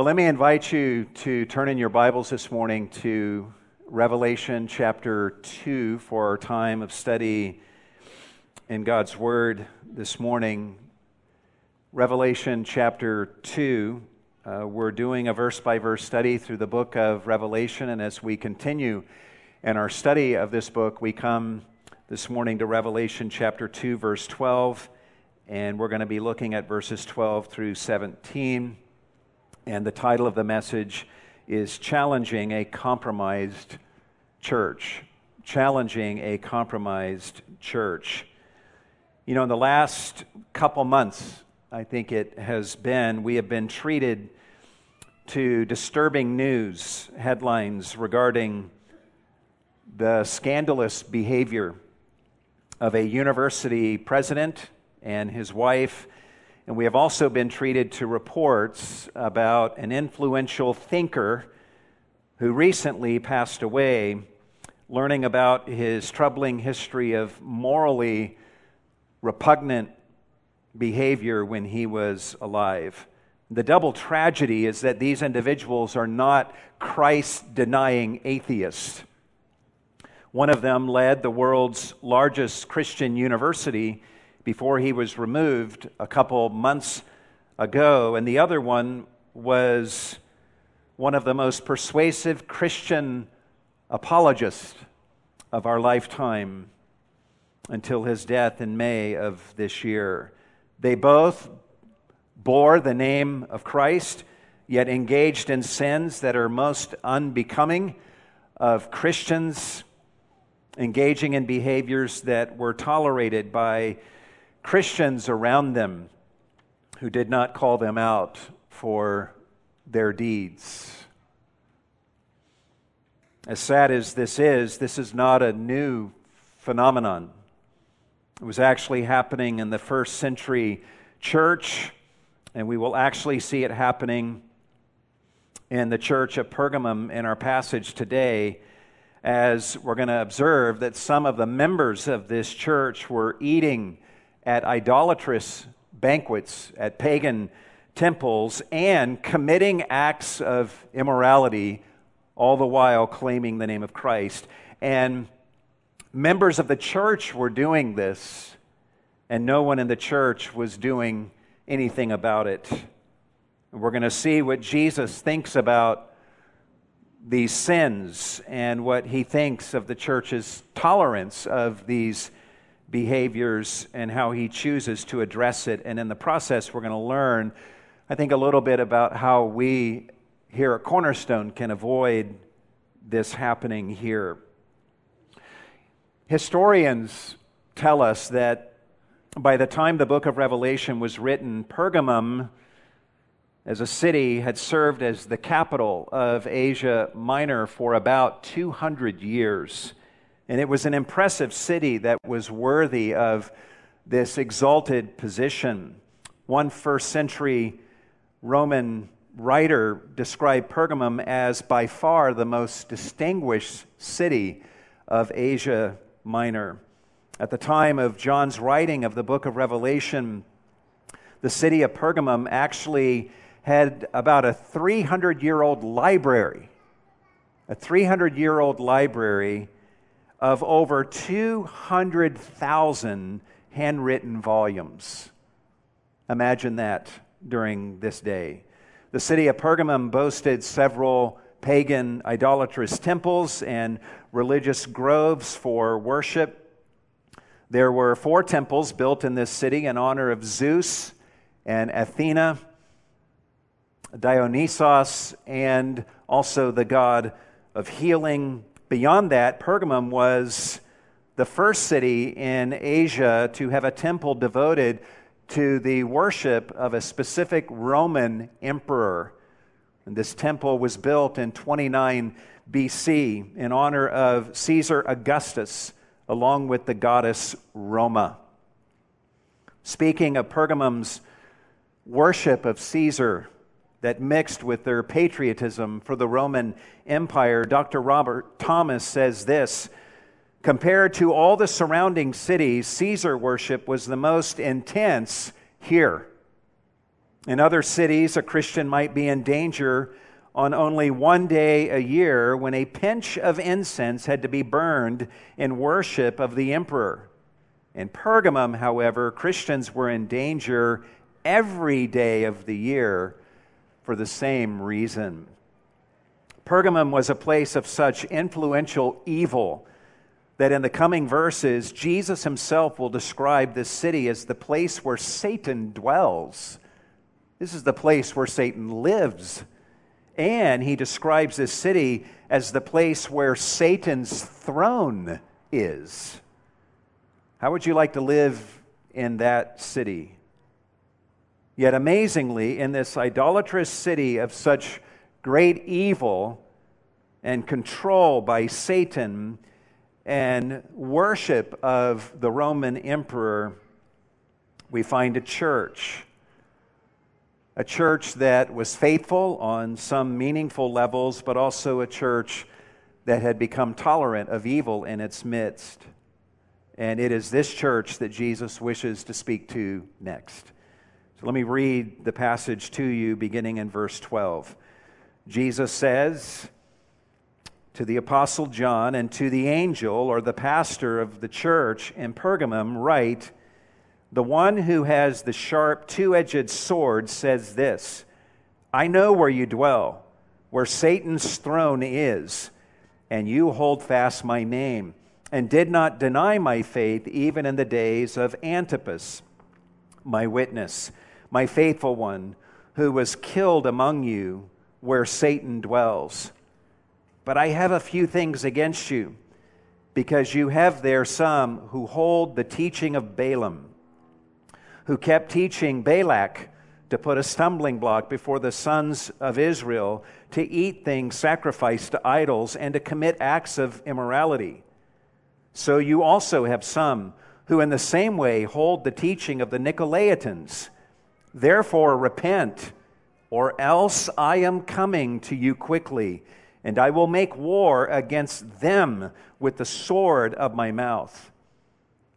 Well, let me invite you to turn in your Bibles this morning to Revelation chapter 2 for our time of study in God's Word this morning. Revelation chapter 2. Uh, we're doing a verse by verse study through the book of Revelation, and as we continue in our study of this book, we come this morning to Revelation chapter 2, verse 12, and we're going to be looking at verses 12 through 17. And the title of the message is Challenging a Compromised Church. Challenging a Compromised Church. You know, in the last couple months, I think it has been, we have been treated to disturbing news headlines regarding the scandalous behavior of a university president and his wife and we have also been treated to reports about an influential thinker who recently passed away, learning about his troubling history of morally repugnant behavior when he was alive. The double tragedy is that these individuals are not Christ denying atheists. One of them led the world's largest Christian university before he was removed a couple months ago, and the other one was one of the most persuasive Christian apologists of our lifetime until his death in May of this year. They both bore the name of Christ, yet engaged in sins that are most unbecoming of Christians, engaging in behaviors that were tolerated by Christians around them who did not call them out for their deeds. As sad as this is, this is not a new phenomenon. It was actually happening in the first century church, and we will actually see it happening in the church of Pergamum in our passage today, as we're going to observe that some of the members of this church were eating at idolatrous banquets at pagan temples and committing acts of immorality, all the while claiming the name of Christ. And members of the church were doing this, and no one in the church was doing anything about it. We're going to see what Jesus thinks about these sins and what he thinks of the church's tolerance of these behaviors and how he chooses to address it. And in the process, we're going to learn, I think, a little bit about how we here at Cornerstone can avoid this happening here. Historians tell us that by the time the book of Revelation was written, Pergamum, as a city, had served as the capital of Asia Minor for about 200 years. And it was an impressive city that was worthy of this exalted position. One first century Roman writer described Pergamum as by far the most distinguished city of Asia Minor. At the time of John's writing of the book of Revelation, the city of Pergamum actually had about a 300 year old library. A 300 year old library of over 200,000 handwritten volumes. Imagine that during this day. The city of Pergamum boasted several pagan idolatrous temples and religious groves for worship. There were four temples built in this city in honor of Zeus and Athena, Dionysos, and also the god of healing Beyond that, Pergamum was the first city in Asia to have a temple devoted to the worship of a specific Roman emperor. And this temple was built in 29 BC in honor of Caesar Augustus, along with the goddess Roma. Speaking of Pergamum's worship of Caesar, that mixed with their patriotism for the Roman Empire, Dr. Robert Thomas says this Compared to all the surrounding cities, Caesar worship was the most intense here. In other cities, a Christian might be in danger on only one day a year when a pinch of incense had to be burned in worship of the emperor. In Pergamum, however, Christians were in danger every day of the year for the same reason. Pergamum was a place of such influential evil that in the coming verses, Jesus himself will describe this city as the place where Satan dwells. This is the place where Satan lives. And he describes this city as the place where Satan's throne is. How would you like to live in that city? Yet amazingly, in this idolatrous city of such great evil and control by Satan, and worship of the Roman emperor, we find a church. A church that was faithful on some meaningful levels, but also a church that had become tolerant of evil in its midst. And it is this church that Jesus wishes to speak to next. So let me read the passage to you beginning in verse 12. Jesus says, to the Apostle John and to the angel or the pastor of the church in Pergamum, write The one who has the sharp, two edged sword says this I know where you dwell, where Satan's throne is, and you hold fast my name, and did not deny my faith even in the days of Antipas, my witness, my faithful one, who was killed among you where Satan dwells. But I have a few things against you, because you have there some who hold the teaching of Balaam, who kept teaching Balak to put a stumbling block before the sons of Israel to eat things sacrificed to idols and to commit acts of immorality. So you also have some who, in the same way, hold the teaching of the Nicolaitans. Therefore, repent, or else I am coming to you quickly and I will make war against them with the sword of my mouth.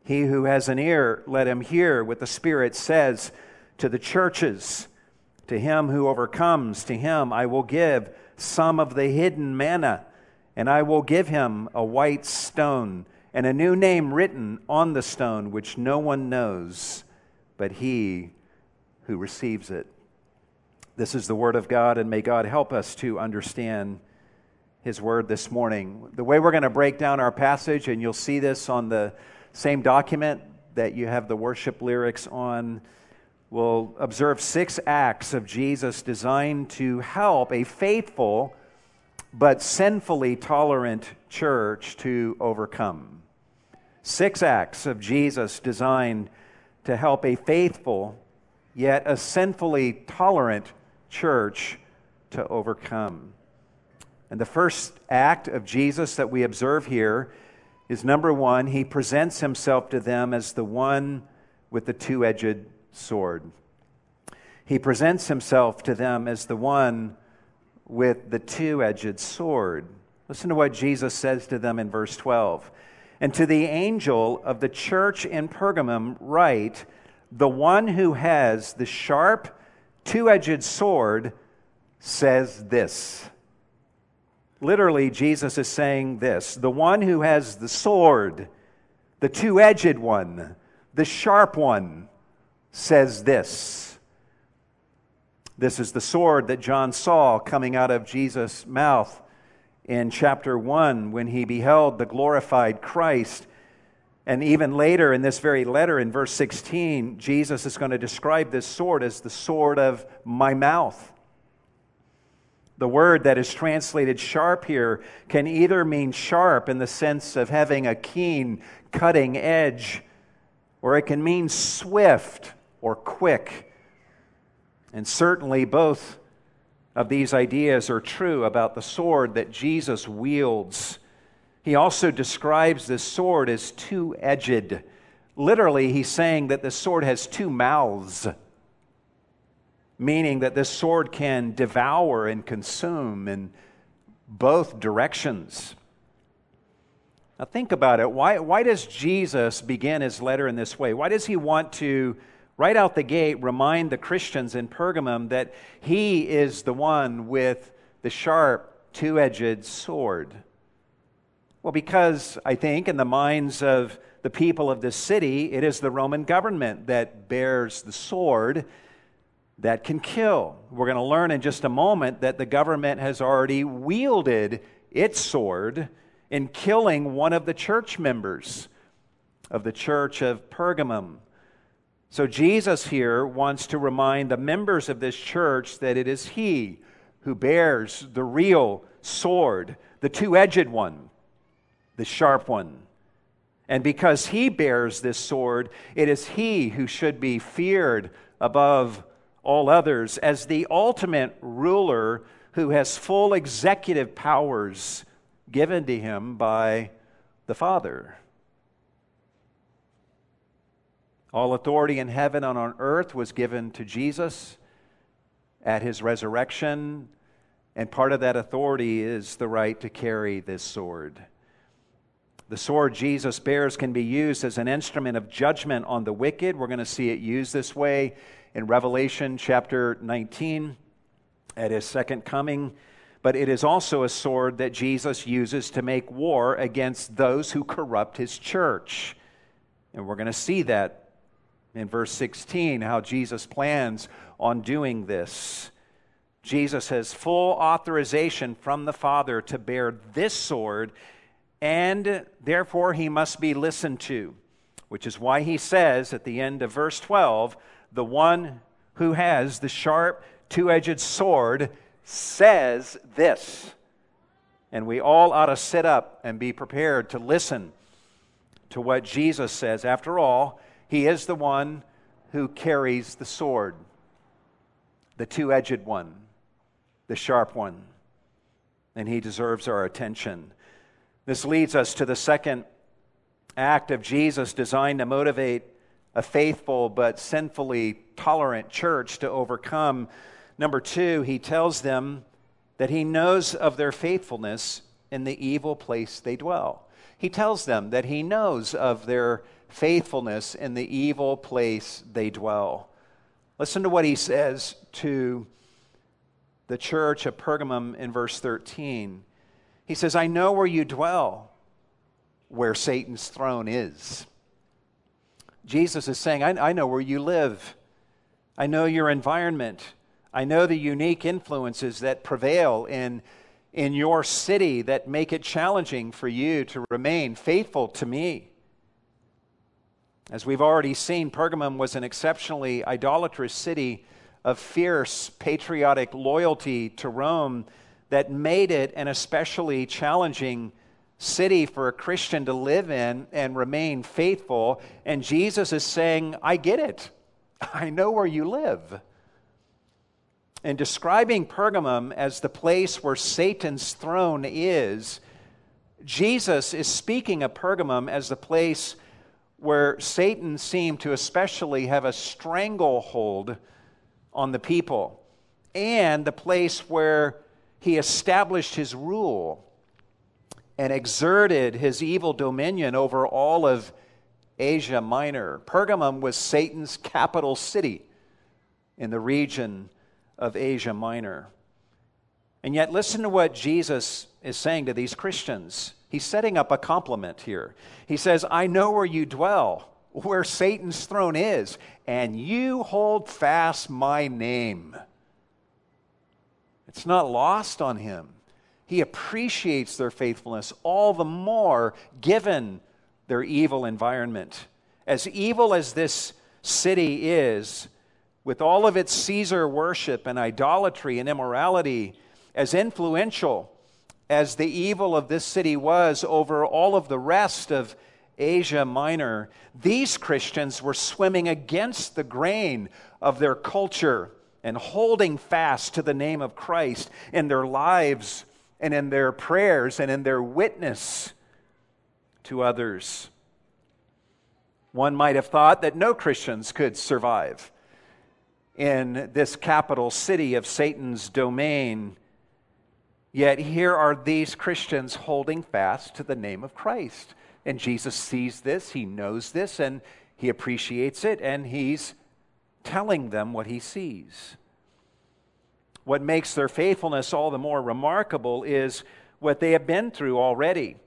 He who has an ear, let him hear what the Spirit says to the churches. To him who overcomes, to him I will give some of the hidden manna, and I will give him a white stone and a new name written on the stone, which no one knows but he who receives it. This is the word of God, and may God help us to understand his word this morning. The way we're going to break down our passage, and you'll see this on the same document that you have the worship lyrics on, we'll observe six acts of Jesus designed to help a faithful but sinfully tolerant church to overcome. Six acts of Jesus designed to help a faithful yet a sinfully tolerant church to overcome. And the first act of Jesus that we observe here is number one, he presents himself to them as the one with the two edged sword. He presents himself to them as the one with the two edged sword. Listen to what Jesus says to them in verse 12. And to the angel of the church in Pergamum, write, The one who has the sharp, two edged sword says this. Literally, Jesus is saying this the one who has the sword, the two edged one, the sharp one, says this. This is the sword that John saw coming out of Jesus' mouth in chapter 1 when he beheld the glorified Christ. And even later in this very letter, in verse 16, Jesus is going to describe this sword as the sword of my mouth. The word that is translated sharp here can either mean sharp in the sense of having a keen, cutting edge, or it can mean swift or quick. And certainly both of these ideas are true about the sword that Jesus wields. He also describes this sword as two edged. Literally, he's saying that the sword has two mouths meaning that this sword can devour and consume in both directions. Now, think about it. Why, why does Jesus begin his letter in this way? Why does he want to right out the gate, remind the Christians in Pergamum that he is the one with the sharp, two edged sword. Well, because I think in the minds of the people of this city, it is the Roman government that bears the sword that can kill. We're going to learn in just a moment that the government has already wielded its sword in killing one of the church members of the church of Pergamum. So, Jesus here wants to remind the members of this church that it is He who bears the real sword, the two edged one, the sharp one. And because He bears this sword, it is He who should be feared above all others as the ultimate ruler who has full executive powers given to him by the Father. All authority in heaven and on earth was given to Jesus at his resurrection, and part of that authority is the right to carry this sword. The sword Jesus bears can be used as an instrument of judgment on the wicked. We're going to see it used this way in Revelation chapter 19 at his second coming. But it is also a sword that Jesus uses to make war against those who corrupt his church. And we're going to see that in verse 16 how Jesus plans on doing this. Jesus has full authorization from the Father to bear this sword, and therefore he must be listened to, which is why he says at the end of verse 12, the one who has the sharp, two edged sword says this. And we all ought to sit up and be prepared to listen to what Jesus says. After all, he is the one who carries the sword, the two edged one, the sharp one, and he deserves our attention. This leads us to the second act of Jesus designed to motivate a faithful but sinfully tolerant church to overcome. Number two, he tells them that he knows of their faithfulness in the evil place they dwell. He tells them that he knows of their faithfulness in the evil place they dwell. Listen to what he says to the church of Pergamum in verse 13. He says, I know where you dwell, where Satan's throne is. Jesus is saying, I, I know where you live. I know your environment. I know the unique influences that prevail in, in your city that make it challenging for you to remain faithful to me. As we've already seen, Pergamum was an exceptionally idolatrous city of fierce patriotic loyalty to Rome that made it an especially challenging city for a Christian to live in and remain faithful. And Jesus is saying, I get it. I know where you live. And describing Pergamum as the place where Satan's throne is, Jesus is speaking of Pergamum as the place where Satan seemed to especially have a stranglehold on the people, and the place where he established his rule and exerted his evil dominion over all of Asia Minor. Pergamum was Satan's capital city in the region of Asia Minor. And yet, listen to what Jesus is saying to these Christians. He's setting up a compliment here. He says, I know where you dwell, where Satan's throne is, and you hold fast my name. It's not lost on him. He appreciates their faithfulness all the more given their evil environment. As evil as this city is, with all of its Caesar worship and idolatry and immorality, as influential as the evil of this city was over all of the rest of Asia Minor, these Christians were swimming against the grain of their culture and holding fast to the name of Christ in their lives and in their prayers and in their witness to others. One might have thought that no Christians could survive in this capital city of Satan's domain Yet here are these Christians holding fast to the name of Christ. And Jesus sees this, he knows this, and he appreciates it, and he's telling them what he sees. What makes their faithfulness all the more remarkable is what they have been through already.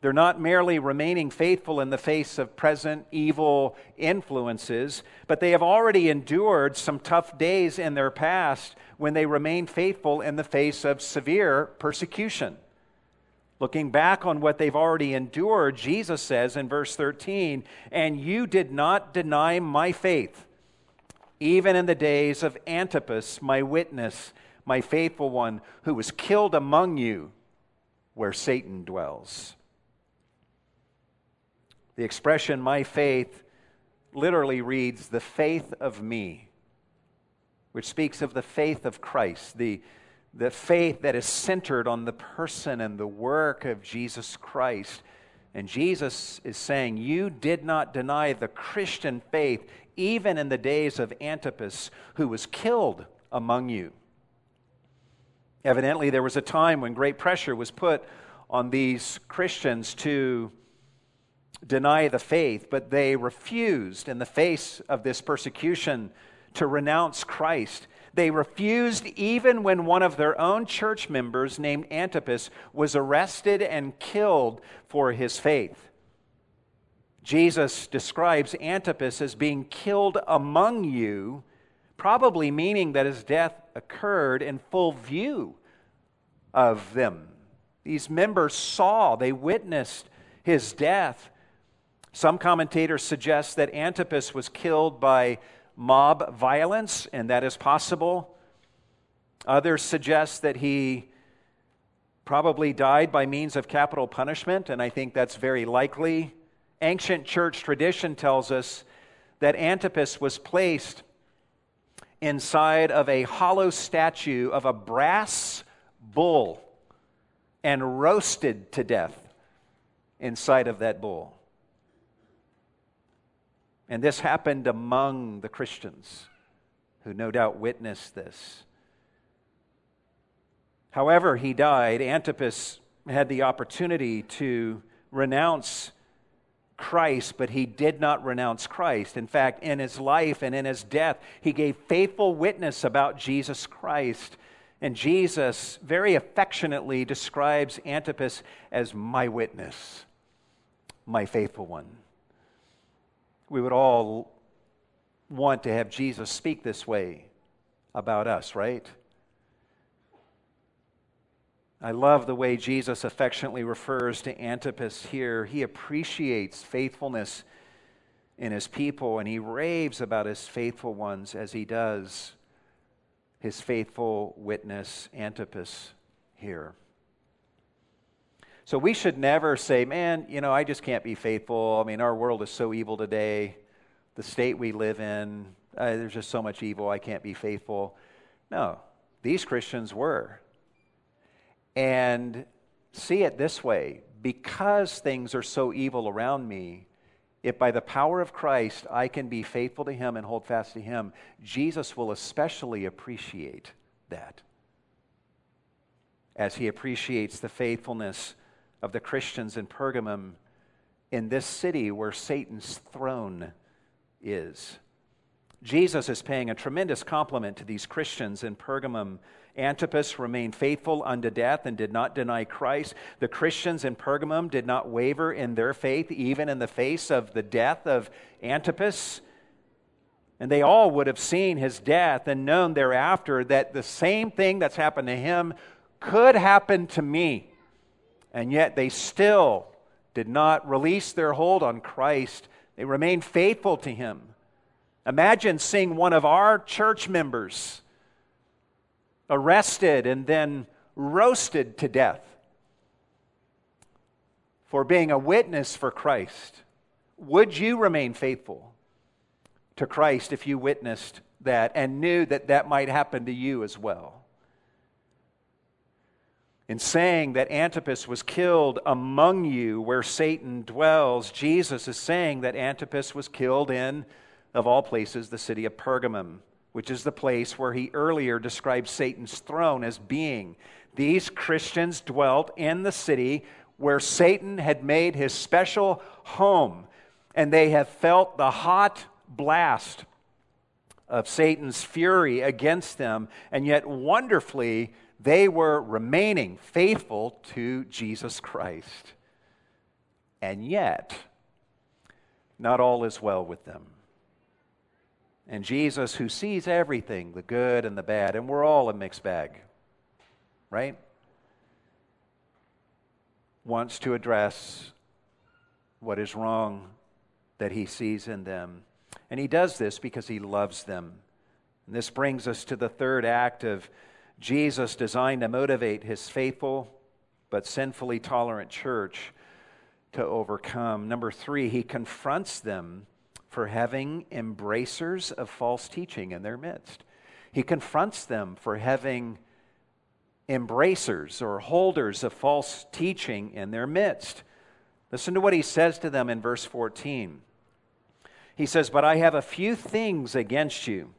They're not merely remaining faithful in the face of present evil influences, but they have already endured some tough days in their past when they remained faithful in the face of severe persecution. Looking back on what they've already endured, Jesus says in verse 13, And you did not deny my faith, even in the days of Antipas, my witness, my faithful one, who was killed among you where Satan dwells. The expression, my faith, literally reads, the faith of me, which speaks of the faith of Christ, the, the faith that is centered on the person and the work of Jesus Christ. And Jesus is saying, You did not deny the Christian faith even in the days of Antipas, who was killed among you. Evidently, there was a time when great pressure was put on these Christians to deny the faith, but they refused in the face of this persecution to renounce Christ. They refused even when one of their own church members, named Antipas, was arrested and killed for his faith. Jesus describes Antipas as being killed among you, probably meaning that his death occurred in full view of them. These members saw, they witnessed his death. Some commentators suggest that Antipas was killed by mob violence, and that is possible. Others suggest that he probably died by means of capital punishment, and I think that's very likely. Ancient church tradition tells us that Antipas was placed inside of a hollow statue of a brass bull and roasted to death inside of that bull. And this happened among the Christians who no doubt witnessed this. However, he died. Antipas had the opportunity to renounce Christ, but he did not renounce Christ. In fact, in his life and in his death, he gave faithful witness about Jesus Christ. And Jesus very affectionately describes Antipas as my witness, my faithful one we would all want to have Jesus speak this way about us, right? I love the way Jesus affectionately refers to Antipas here. He appreciates faithfulness in his people and he raves about his faithful ones as he does his faithful witness, Antipas, here. So we should never say, man, you know, I just can't be faithful. I mean, our world is so evil today. The state we live in, uh, there's just so much evil, I can't be faithful. No, these Christians were. And see it this way because things are so evil around me, if by the power of Christ I can be faithful to Him and hold fast to Him, Jesus will especially appreciate that. As He appreciates the faithfulness of the Christians in Pergamum in this city where Satan's throne is. Jesus is paying a tremendous compliment to these Christians in Pergamum. Antipas remained faithful unto death and did not deny Christ. The Christians in Pergamum did not waver in their faith, even in the face of the death of Antipas. And they all would have seen his death and known thereafter that the same thing that's happened to him could happen to me and yet they still did not release their hold on Christ. They remained faithful to Him. Imagine seeing one of our church members arrested and then roasted to death for being a witness for Christ. Would you remain faithful to Christ if you witnessed that and knew that that might happen to you as well? In saying that Antipas was killed among you where Satan dwells, Jesus is saying that Antipas was killed in, of all places, the city of Pergamum, which is the place where he earlier described Satan's throne as being. These Christians dwelt in the city where Satan had made his special home, and they have felt the hot blast of Satan's fury against them, and yet wonderfully, they were remaining faithful to Jesus Christ. And yet, not all is well with them. And Jesus, who sees everything, the good and the bad, and we're all a mixed bag, right? Wants to address what is wrong that he sees in them. And he does this because he loves them. And this brings us to the third act of Jesus designed to motivate his faithful but sinfully tolerant church to overcome. Number three, he confronts them for having embracers of false teaching in their midst. He confronts them for having embracers or holders of false teaching in their midst. Listen to what he says to them in verse 14. He says, But I have a few things against you,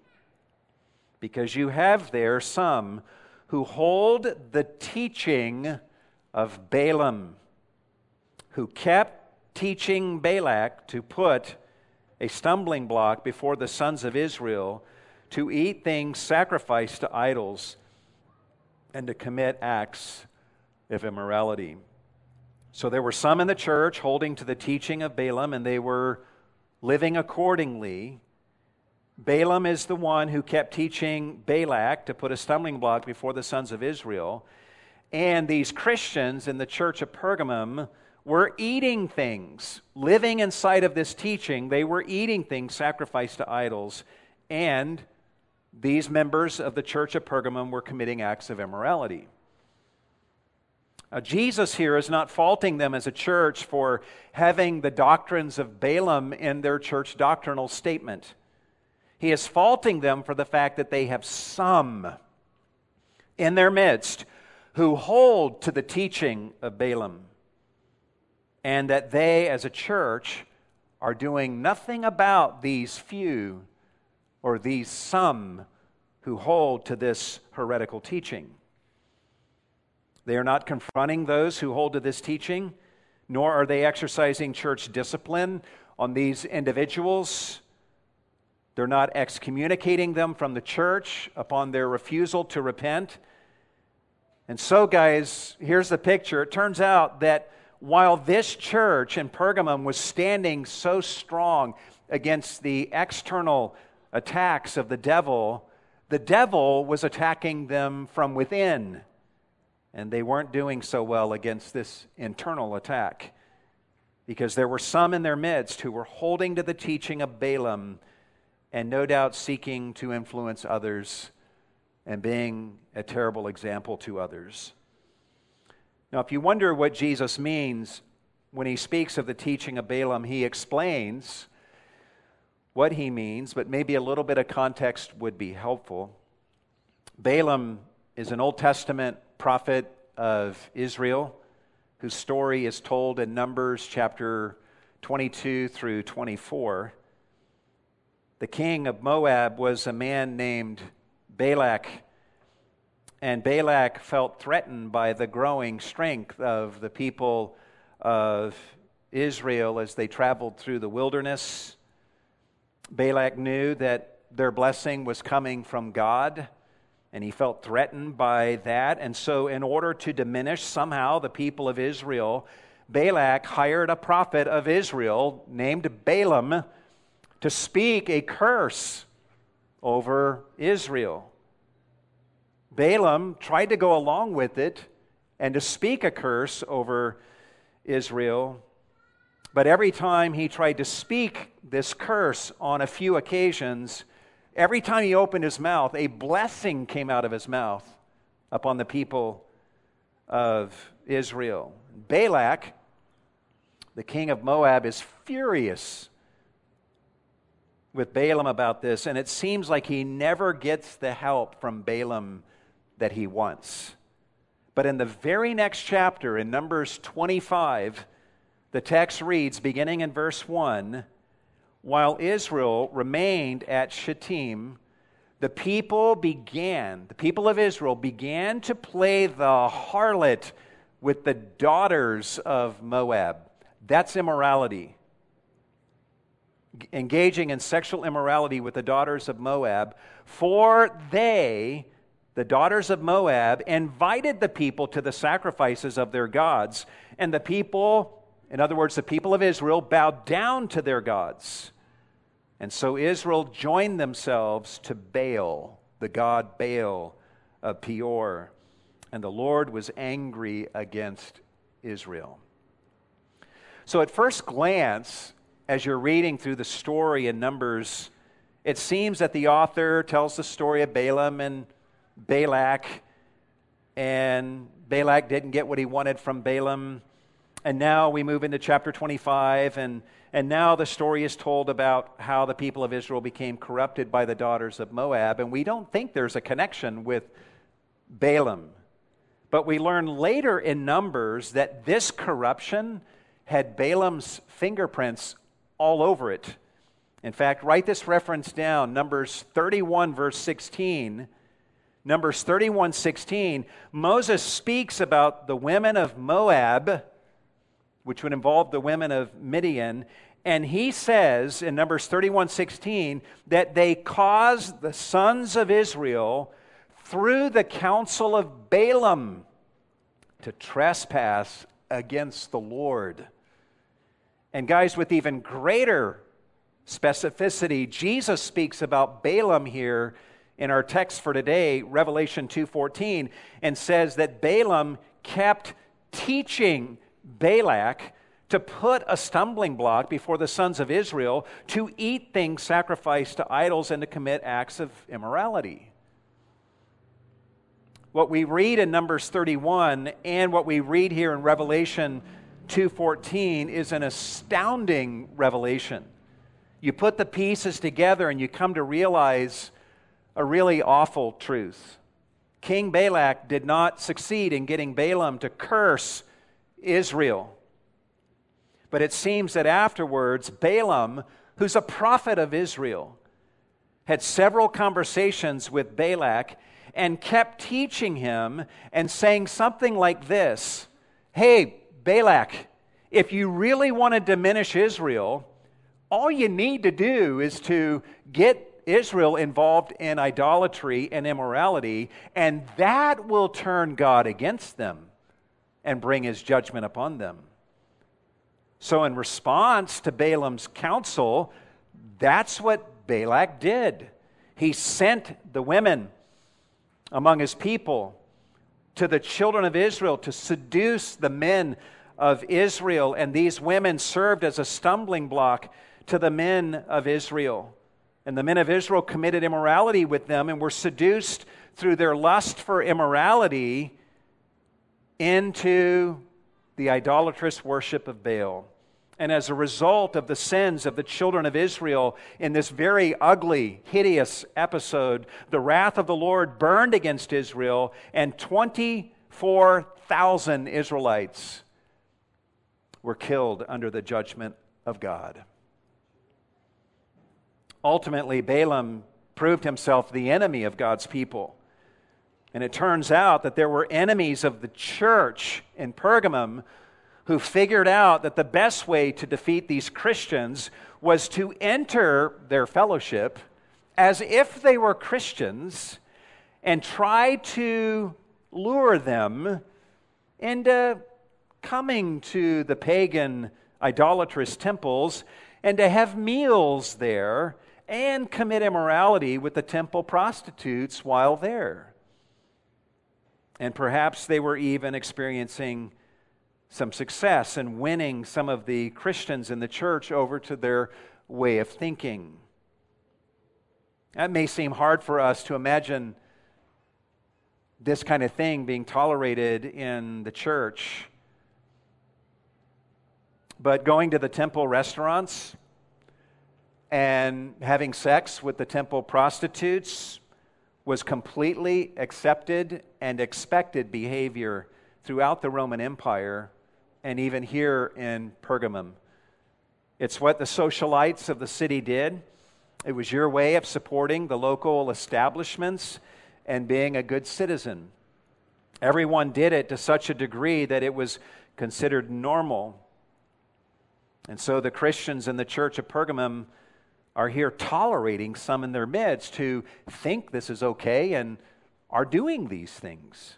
because you have there some who hold the teaching of Balaam, who kept teaching Balak to put a stumbling block before the sons of Israel to eat things sacrificed to idols and to commit acts of immorality. So there were some in the church holding to the teaching of Balaam, and they were living accordingly. Balaam is the one who kept teaching Balak to put a stumbling block before the sons of Israel. And these Christians in the church of Pergamum were eating things, living inside of this teaching. They were eating things sacrificed to idols, and these members of the church of Pergamum were committing acts of immorality. Now, Jesus here is not faulting them as a church for having the doctrines of Balaam in their church doctrinal statement. He is faulting them for the fact that they have some in their midst who hold to the teaching of Balaam and that they, as a church, are doing nothing about these few or these some who hold to this heretical teaching. They are not confronting those who hold to this teaching, nor are they exercising church discipline on these individuals. They're not excommunicating them from the church upon their refusal to repent. And so, guys, here's the picture. It turns out that while this church in Pergamum was standing so strong against the external attacks of the devil, the devil was attacking them from within. And they weren't doing so well against this internal attack because there were some in their midst who were holding to the teaching of Balaam and no doubt seeking to influence others and being a terrible example to others. Now, if you wonder what Jesus means when he speaks of the teaching of Balaam, he explains what he means, but maybe a little bit of context would be helpful. Balaam is an Old Testament prophet of Israel whose story is told in Numbers chapter 22 through 24. The king of Moab was a man named Balak and Balak felt threatened by the growing strength of the people of Israel as they traveled through the wilderness. Balak knew that their blessing was coming from God, and he felt threatened by that. And so, in order to diminish somehow the people of Israel, Balak hired a prophet of Israel named Balaam to speak a curse over Israel. Balaam tried to go along with it and to speak a curse over Israel. But every time he tried to speak this curse on a few occasions, every time he opened his mouth, a blessing came out of his mouth upon the people of Israel. Balak, the king of Moab, is furious with Balaam about this, and it seems like he never gets the help from Balaam that he wants. But in the very next chapter, in Numbers 25, the text reads, beginning in verse 1 While Israel remained at Shittim, the people began, the people of Israel began to play the harlot with the daughters of Moab. That's immorality. engaging in sexual immorality with the daughters of Moab, for they, the daughters of Moab, invited the people to the sacrifices of their gods, and the people, in other words, the people of Israel, bowed down to their gods. And so Israel joined themselves to Baal, the god Baal of Peor, and the Lord was angry against Israel. So, at first glance, as you're reading through the story in Numbers, it seems that the author tells the story of Balaam and Balak, and Balak didn't get what he wanted from Balaam. And now we move into chapter 25, and, and now the story is told about how the people of Israel became corrupted by the daughters of Moab. And we don't think there's a connection with Balaam. But we learn later in Numbers that this corruption had Balaam's fingerprints all over it. In fact, write this reference down Numbers 31, verse 16. Numbers 31, 16. Moses speaks about the women of Moab, which would involve the women of Midian. And he says in Numbers 31, 16 that they caused the sons of Israel through the counsel of Balaam to trespass against the Lord. And, guys, with even greater specificity, Jesus speaks about Balaam here in our text for today, Revelation 2:14, and says that Balaam kept teaching Balak to put a stumbling block before the sons of Israel to eat things sacrificed to idols and to commit acts of immorality. What we read in Numbers 31 and what we read here in Revelation 2:14 is an astounding revelation. You put the pieces together and you come to realize a really awful truth. King Balak did not succeed in getting Balaam to curse Israel. But it seems that afterwards, Balaam, who's a prophet of Israel, had several conversations with Balak and kept teaching him and saying something like this Hey, Balak, if you really want to diminish Israel, all you need to do is to get Israel involved in idolatry and immorality, and that will turn God against them and bring his judgment upon them. So, in response to Balaam's counsel, that's what Balak did. He sent the women among his people to the children of Israel to seduce the men of Israel, and these women served as a stumbling block to the men of Israel. And the men of Israel committed immorality with them and were seduced through their lust for immorality into the idolatrous worship of Baal. And as a result of the sins of the children of Israel in this very ugly, hideous episode, the wrath of the Lord burned against Israel, and 24,000 Israelites were killed under the judgment of God. Ultimately, Balaam proved himself the enemy of God's people. And it turns out that there were enemies of the church in Pergamum who figured out that the best way to defeat these Christians was to enter their fellowship as if they were Christians and try to lure them into coming to the pagan idolatrous temples and to have meals there and commit immorality with the temple prostitutes while there. And perhaps they were even experiencing some success in winning some of the Christians in the church over to their way of thinking. That may seem hard for us to imagine this kind of thing being tolerated in the church. But going to the temple restaurants and having sex with the temple prostitutes was completely accepted and expected behavior throughout the Roman Empire and even here in Pergamum. It's what the socialites of the city did. It was your way of supporting the local establishments and being a good citizen. Everyone did it to such a degree that it was considered normal. And so the Christians in the church of Pergamum are here tolerating some in their midst who think this is okay and are doing these things.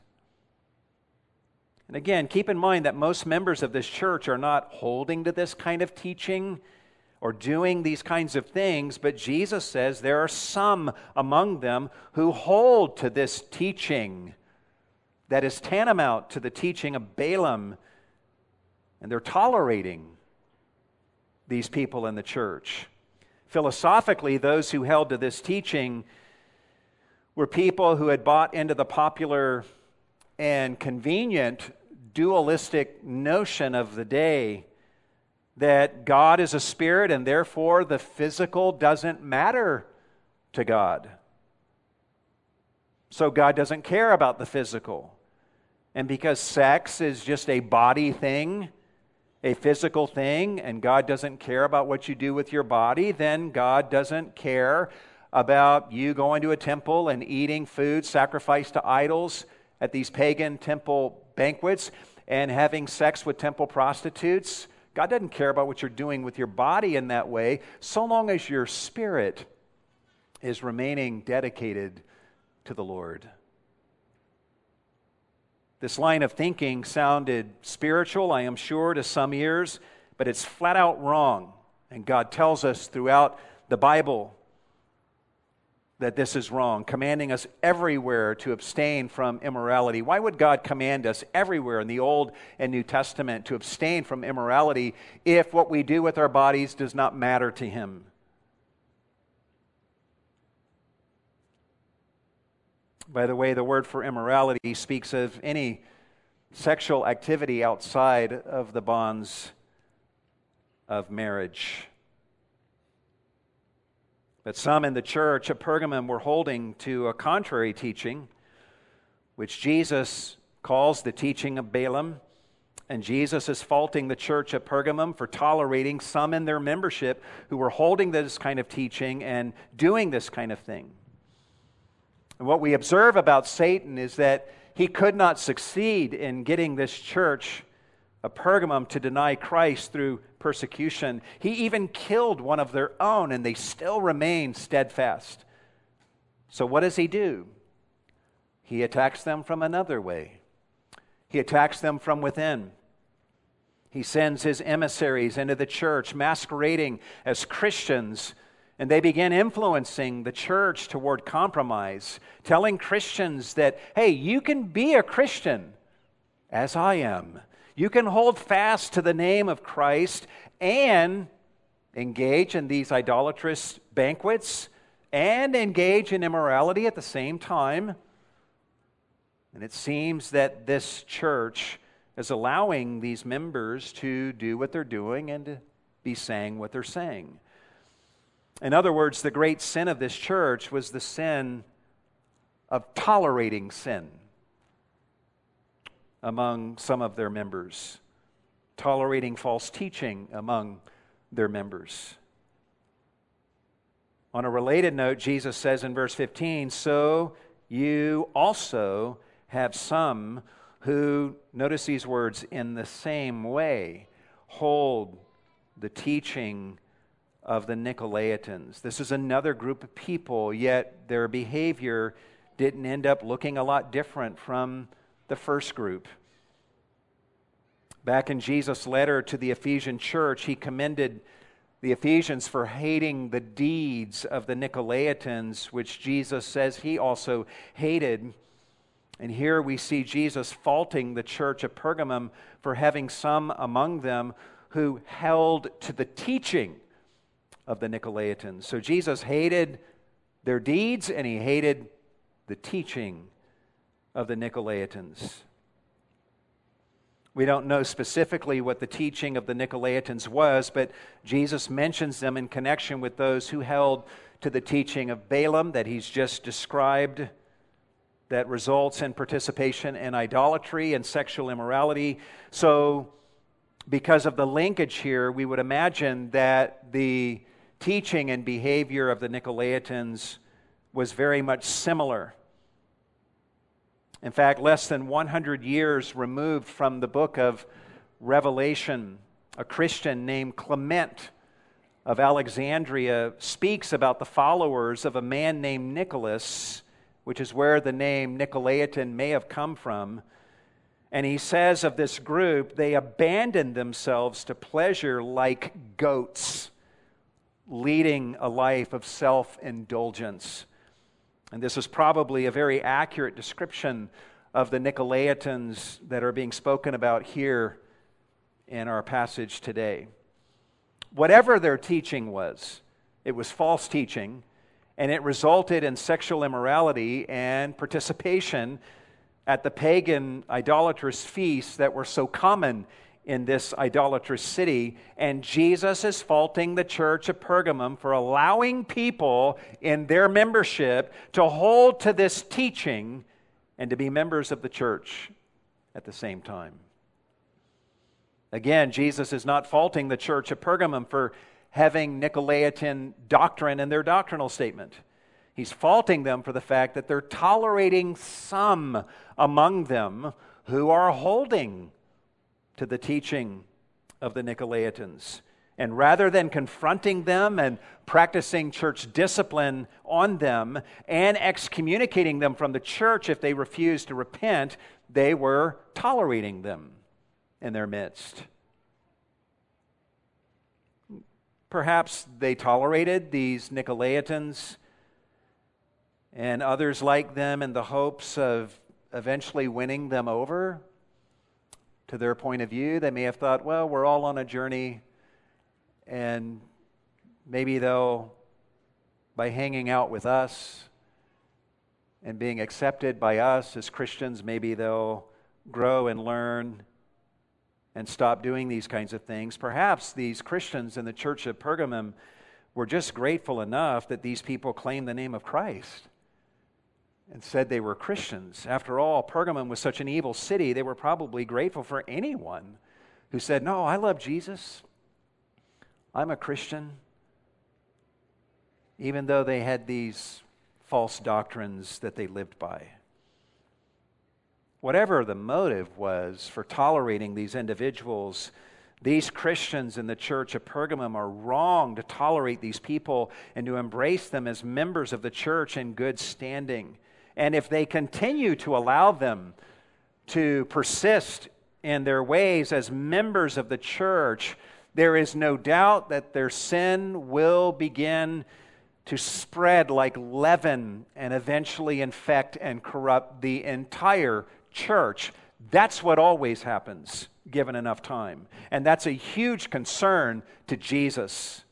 And again, keep in mind that most members of this church are not holding to this kind of teaching or doing these kinds of things, but Jesus says there are some among them who hold to this teaching that is tantamount to the teaching of Balaam, and they're tolerating these people in the church. Philosophically, those who held to this teaching were people who had bought into the popular and convenient dualistic notion of the day that God is a spirit and therefore the physical doesn't matter to God. So God doesn't care about the physical. And because sex is just a body thing, a physical thing and God doesn't care about what you do with your body, then God doesn't care about you going to a temple and eating food sacrificed to idols at these pagan temple banquets and having sex with temple prostitutes. God doesn't care about what you're doing with your body in that way, so long as your spirit is remaining dedicated to the Lord. This line of thinking sounded spiritual, I am sure, to some ears, but it's flat out wrong. And God tells us throughout the Bible that this is wrong, commanding us everywhere to abstain from immorality. Why would God command us everywhere in the Old and New Testament to abstain from immorality if what we do with our bodies does not matter to Him? By the way, the word for immorality speaks of any sexual activity outside of the bonds of marriage. But some in the church at Pergamum were holding to a contrary teaching, which Jesus calls the teaching of Balaam. And Jesus is faulting the church at Pergamum for tolerating some in their membership who were holding this kind of teaching and doing this kind of thing. And what we observe about Satan is that he could not succeed in getting this church of Pergamum to deny Christ through persecution. He even killed one of their own, and they still remain steadfast. So, what does he do? He attacks them from another way. He attacks them from within. He sends his emissaries into the church, masquerading as Christians and they began influencing the church toward compromise, telling Christians that, hey, you can be a Christian as I am. You can hold fast to the name of Christ and engage in these idolatrous banquets and engage in immorality at the same time. And it seems that this church is allowing these members to do what they're doing and be saying what they're saying. In other words, the great sin of this church was the sin of tolerating sin among some of their members, tolerating false teaching among their members. On a related note, Jesus says in verse 15, So you also have some who, notice these words, in the same way hold the teaching of the Nicolaitans. This is another group of people, yet their behavior didn't end up looking a lot different from the first group. Back in Jesus' letter to the Ephesian church, he commended the Ephesians for hating the deeds of the Nicolaitans, which Jesus says he also hated. And here we see Jesus faulting the church of Pergamum for having some among them who held to the teaching of the Nicolaitans. So Jesus hated their deeds and he hated the teaching of the Nicolaitans. We don't know specifically what the teaching of the Nicolaitans was, but Jesus mentions them in connection with those who held to the teaching of Balaam that he's just described, that results in participation in idolatry and sexual immorality. So, because of the linkage here, we would imagine that the teaching and behavior of the Nicolaitans was very much similar. In fact, less than 100 years removed from the book of Revelation, a Christian named Clement of Alexandria speaks about the followers of a man named Nicholas, which is where the name Nicolaitan may have come from. And he says of this group, they abandoned themselves to pleasure like goats, leading a life of self indulgence. And this is probably a very accurate description of the Nicolaitans that are being spoken about here in our passage today whatever their teaching was, it was false teaching, and it resulted in sexual immorality and participation at the pagan idolatrous feasts that were so common in this idolatrous city. And Jesus is faulting the church of Pergamum for allowing people in their membership to hold to this teaching and to be members of the church at the same time. Again, Jesus is not faulting the church of Pergamum for having Nicolaitan doctrine in their doctrinal statement. He's faulting them for the fact that they're tolerating some among them who are holding to the teaching of the Nicolaitans. And rather than confronting them and practicing church discipline on them and excommunicating them from the church if they refused to repent, they were tolerating them in their midst. Perhaps they tolerated these Nicolaitans and others like them in the hopes of eventually winning them over to their point of view. They may have thought, well, we're all on a journey, and maybe they'll, by hanging out with us and being accepted by us as Christians, maybe they'll grow and learn and stop doing these kinds of things. Perhaps these Christians in the church of Pergamum were just grateful enough that these people claimed the name of Christ and said they were Christians. After all, Pergamum was such an evil city, they were probably grateful for anyone who said, No, I love Jesus. I'm a Christian. Even though they had these false doctrines that they lived by whatever the motive was for tolerating these individuals, these Christians in the church of Pergamum are wrong to tolerate these people and to embrace them as members of the church in good standing. And if they continue to allow them to persist in their ways as members of the church, there is no doubt that their sin will begin to spread like leaven and eventually infect and corrupt the entire church, that's what always happens given enough time. And that's a huge concern to Jesus.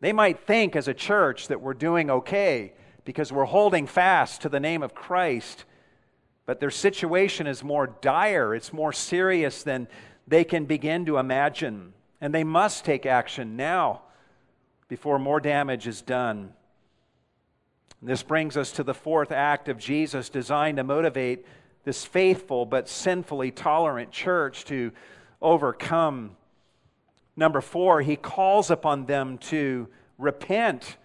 They might think as a church that we're doing okay because we're holding fast to the name of Christ, but their situation is more dire, it's more serious than they can begin to imagine. And they must take action now before more damage is done. This brings us to the fourth act of Jesus designed to motivate this faithful but sinfully tolerant church to overcome. Number four, he calls upon them to repent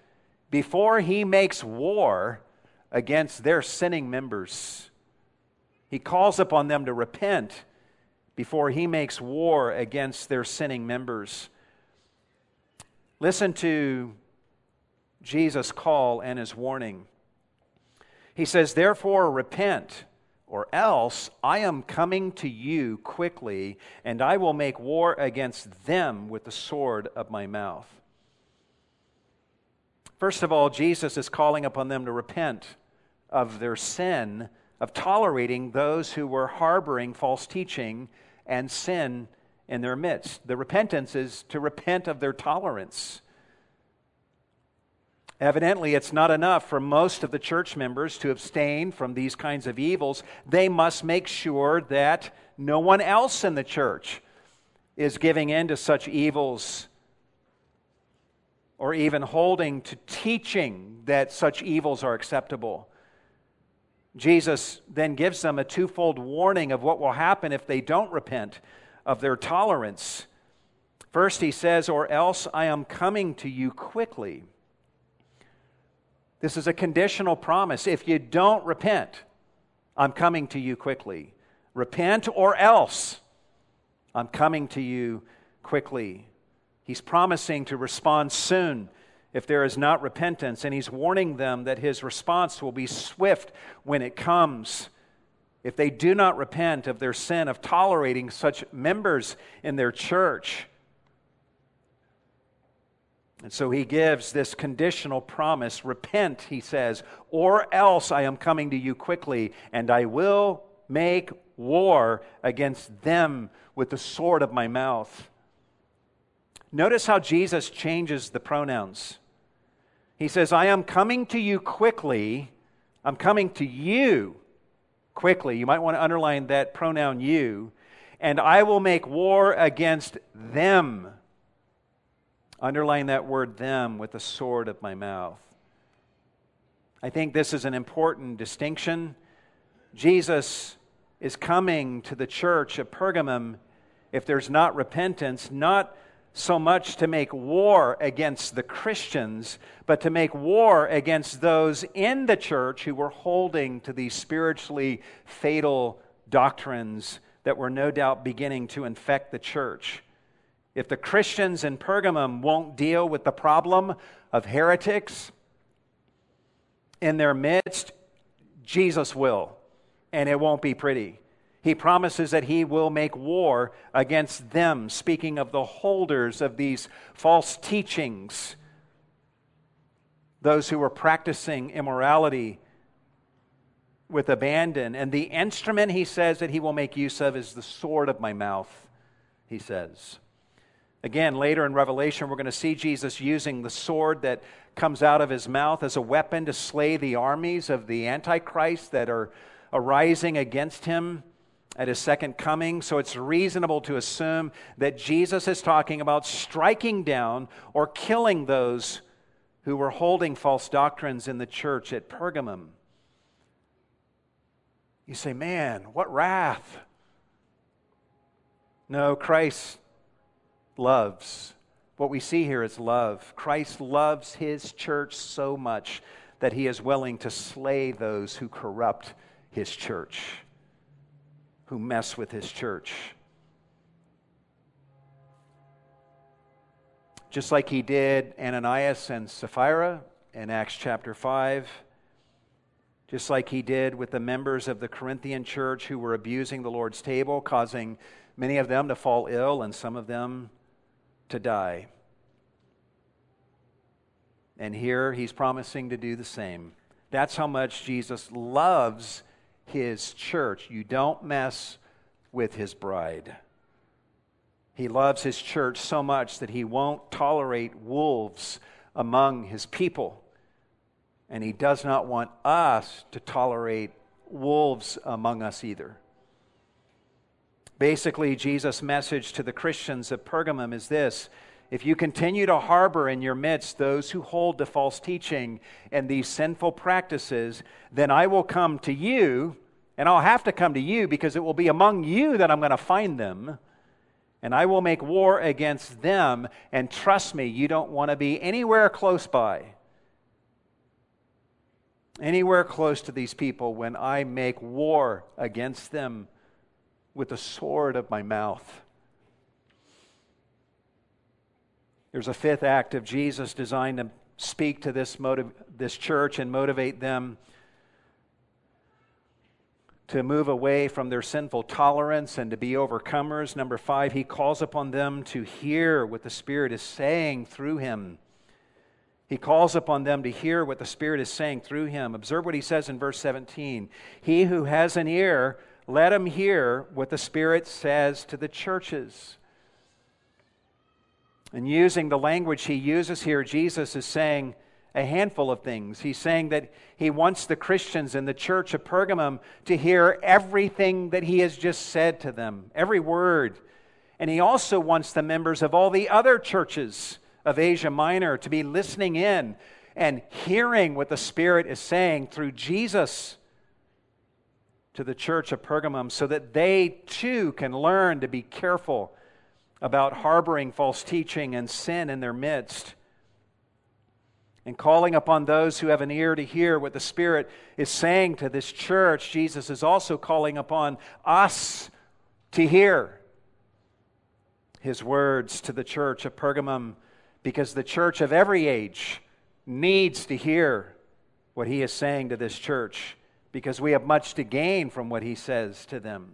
before he makes war against their sinning members. He calls upon them to repent before he makes war against their sinning members. Listen to Jesus' call and his warning. He says, Therefore, repent or else I am coming to you quickly, and I will make war against them with the sword of my mouth. First of all, Jesus is calling upon them to repent of their sin of tolerating those who were harboring false teaching and sin in their midst. The repentance is to repent of their tolerance Evidently, it's not enough for most of the church members to abstain from these kinds of evils. They must make sure that no one else in the church is giving in to such evils or even holding to teaching that such evils are acceptable. Jesus then gives them a twofold warning of what will happen if they don't repent of their tolerance. First, he says, Or else I am coming to you quickly. This is a conditional promise. If you don't repent, I'm coming to you quickly. Repent or else I'm coming to you quickly. He's promising to respond soon if there is not repentance, and he's warning them that his response will be swift when it comes. If they do not repent of their sin of tolerating such members in their church. And so he gives this conditional promise repent, he says, or else I am coming to you quickly, and I will make war against them with the sword of my mouth. Notice how Jesus changes the pronouns. He says, I am coming to you quickly. I'm coming to you quickly. You might want to underline that pronoun you. And I will make war against them. Underline that word them with the sword of my mouth. I think this is an important distinction. Jesus is coming to the church of Pergamum if there's not repentance, not so much to make war against the Christians, but to make war against those in the church who were holding to these spiritually fatal doctrines that were no doubt beginning to infect the church. If the Christians in Pergamum won't deal with the problem of heretics in their midst, Jesus will, and it won't be pretty. He promises that he will make war against them, speaking of the holders of these false teachings, those who are practicing immorality with abandon. And the instrument he says that he will make use of is the sword of my mouth, he says. Again, later in Revelation, we're going to see Jesus using the sword that comes out of his mouth as a weapon to slay the armies of the Antichrist that are arising against him at his second coming. So it's reasonable to assume that Jesus is talking about striking down or killing those who were holding false doctrines in the church at Pergamum. You say, man, what wrath? No, Christ loves. What we see here is love. Christ loves his church so much that he is willing to slay those who corrupt his church who mess with his church. Just like he did Ananias and Sapphira in Acts chapter 5, just like he did with the members of the Corinthian church who were abusing the Lord's table, causing many of them to fall ill and some of them to die. And here he's promising to do the same. That's how much Jesus loves his church. You don't mess with his bride. He loves his church so much that he won't tolerate wolves among his people. And he does not want us to tolerate wolves among us either. Basically, Jesus' message to the Christians of Pergamum is this if you continue to harbor in your midst those who hold to false teaching and these sinful practices, then I will come to you and I'll have to come to you because it will be among you that I'm going to find them. And I will make war against them. And trust me, you don't want to be anywhere close by. Anywhere close to these people when I make war against them with the sword of my mouth. There's a fifth act of Jesus designed to speak to this, motiv- this church and motivate them to move away from their sinful tolerance and to be overcomers. Number five, he calls upon them to hear what the Spirit is saying through him. He calls upon them to hear what the Spirit is saying through him. Observe what he says in verse 17 He who has an ear, let him hear what the Spirit says to the churches. And using the language he uses here, Jesus is saying, a handful of things. He's saying that he wants the Christians in the church of Pergamum to hear everything that he has just said to them, every word. And he also wants the members of all the other churches of Asia Minor to be listening in and hearing what the Spirit is saying through Jesus to the church of Pergamum so that they too can learn to be careful about harboring false teaching and sin in their midst and calling upon those who have an ear to hear what the Spirit is saying to this church, Jesus is also calling upon us to hear. his words to the church of Pergamum because the church of every age needs to hear what he is saying to this church because we have much to gain from what he says to them.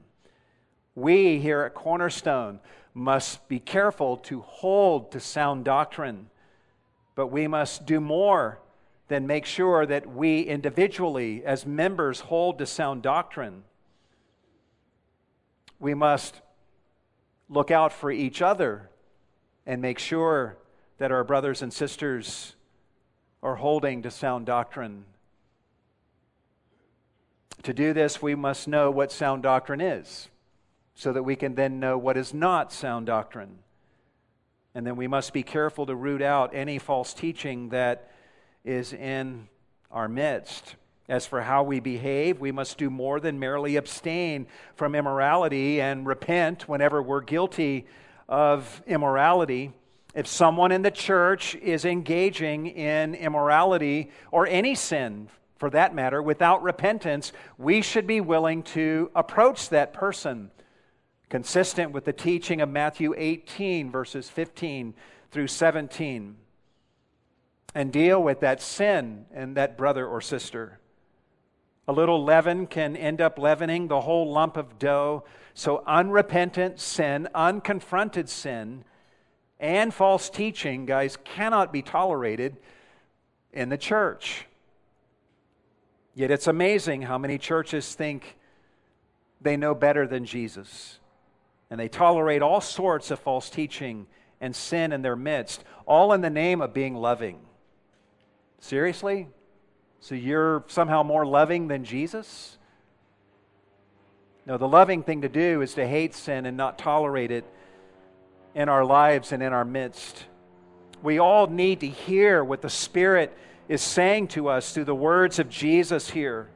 We here at Cornerstone must be careful to hold to sound doctrine, but we must do more than make sure that we individually, as members, hold to sound doctrine. We must look out for each other and make sure that our brothers and sisters are holding to sound doctrine. To do this, we must know what sound doctrine is so that we can then know what is not sound doctrine. And then we must be careful to root out any false teaching that is in our midst. As for how we behave, we must do more than merely abstain from immorality and repent whenever we're guilty of immorality. If someone in the church is engaging in immorality or any sin for that matter, without repentance, we should be willing to approach that person, consistent with the teaching of Matthew 18, verses 15 through 17, and deal with that sin and that brother or sister. A little leaven can end up leavening the whole lump of dough. So, unrepentant sin, unconfronted sin, and false teaching, guys, cannot be tolerated in the church. Yet it's amazing how many churches think they know better than Jesus. And they tolerate all sorts of false teaching and sin in their midst, all in the name of being loving. Seriously? So you're somehow more loving than Jesus? No, the loving thing to do is to hate sin and not tolerate it in our lives and in our midst. We all need to hear what the Spirit is saying to us through the words of Jesus here.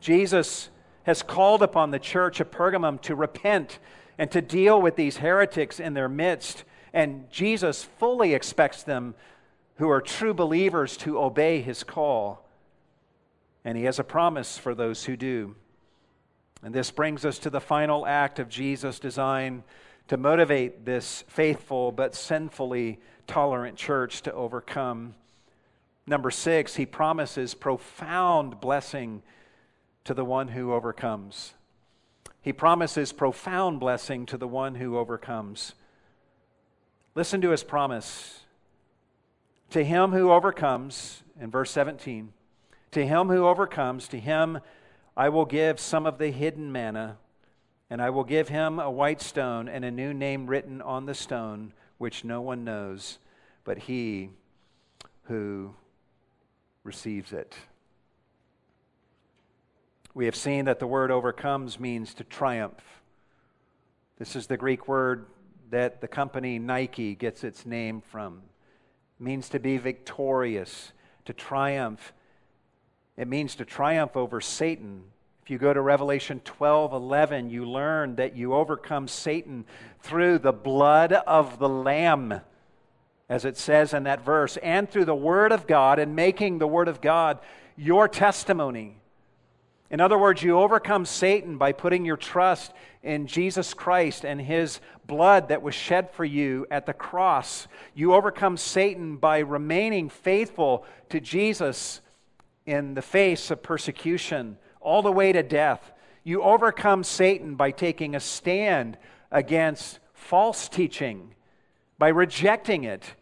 Jesus has called upon the church of Pergamum to repent and to deal with these heretics in their midst. And Jesus fully expects them, who are true believers, to obey his call. And he has a promise for those who do. And this brings us to the final act of Jesus' design to motivate this faithful but sinfully tolerant church to overcome. Number six, he promises profound blessing to the one who overcomes. He promises profound blessing to the one who overcomes. Listen to his promise. To him who overcomes, in verse 17, to him who overcomes, to him I will give some of the hidden manna, and I will give him a white stone and a new name written on the stone, which no one knows but he who receives it. We have seen that the word overcomes means to triumph. This is the Greek word that the company Nike gets its name from. It means to be victorious, to triumph it means to triumph over Satan. If you go to Revelation 12 11, you learn that you overcome Satan through the blood of the Lamb, as it says in that verse, and through the Word of God and making the Word of God your testimony. In other words, you overcome Satan by putting your trust in Jesus Christ and his blood that was shed for you at the cross. You overcome Satan by remaining faithful to Jesus in the face of persecution, all the way to death. You overcome Satan by taking a stand against false teaching, by rejecting it